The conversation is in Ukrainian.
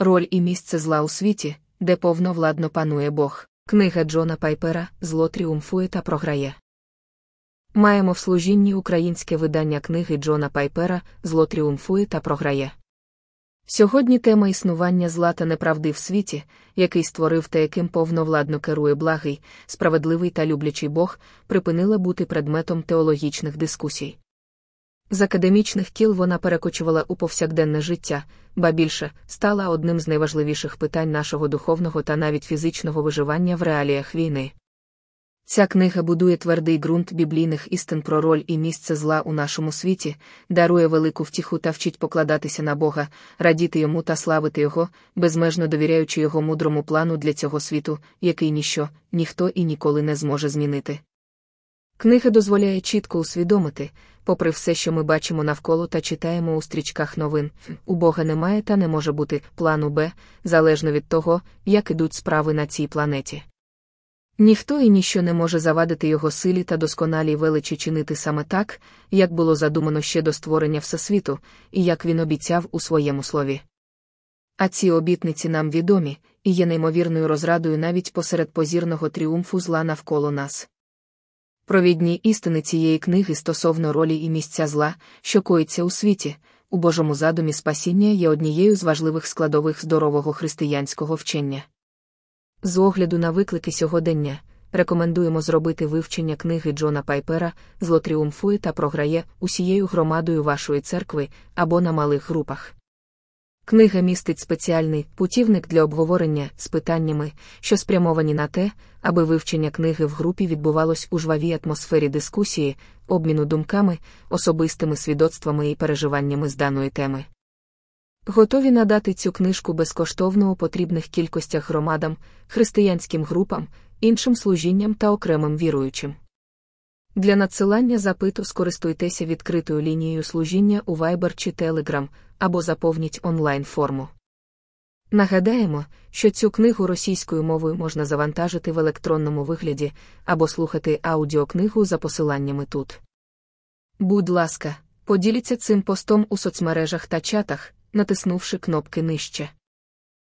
Роль і місце зла у світі, де повновладно панує Бог. Книга Джона Пайпера Зло тріумфує та програє. Маємо в служінні українське видання книги Джона Пайпера Зло тріумфує та програє. Сьогодні тема існування зла та неправди в світі, який створив та яким повновладно керує благий, справедливий та люблячий Бог, припинила бути предметом теологічних дискусій. З академічних кіл вона перекочувала у повсякденне життя, ба більше стала одним з найважливіших питань нашого духовного та навіть фізичного виживання в реаліях війни. Ця книга будує твердий ґрунт біблійних істин про роль і місце зла у нашому світі, дарує велику втіху та вчить покладатися на Бога, радіти йому та славити Його, безмежно довіряючи його мудрому плану для цього світу, який ніщо, ніхто і ніколи не зможе змінити. Книга дозволяє чітко усвідомити, попри все, що ми бачимо навколо та читаємо у стрічках новин, у Бога немає та не може бути плану Б, залежно від того, як ідуть справи на цій планеті. Ніхто і ніщо не може завадити його силі та досконалій величі чинити саме так, як було задумано ще до створення Всесвіту, і як він обіцяв у своєму слові. А ці обітниці нам відомі, і є неймовірною розрадою навіть посеред позірного тріумфу зла навколо нас. Провідні істини цієї книги стосовно ролі і місця зла, що коїться у світі, у Божому задумі спасіння є однією з важливих складових здорового християнського вчення. З огляду на виклики сьогодення, рекомендуємо зробити вивчення книги Джона Пайпера Зло тріумфує та програє усією громадою вашої церкви або на малих групах. Книга містить спеціальний путівник для обговорення з питаннями, що спрямовані на те, аби вивчення книги в групі відбувалось у жвавій атмосфері дискусії, обміну думками, особистими свідоцтвами і переживаннями з даної теми. Готові надати цю книжку безкоштовно у потрібних кількостях громадам, християнським групам, іншим служінням та окремим віруючим. Для надсилання запиту скористуйтеся відкритою лінією служіння у Viber чи Telegram або заповніть онлайн форму. Нагадаємо, що цю книгу російською мовою можна завантажити в електронному вигляді або слухати аудіокнигу за посиланнями тут. Будь ласка, поділіться цим постом у соцмережах та чатах, натиснувши кнопки нижче.